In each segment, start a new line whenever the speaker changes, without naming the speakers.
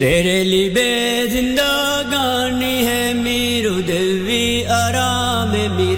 تیرے لیے زندہ گانی ہے میرو دیوی
آرام میرے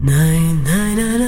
nine, nine, nine.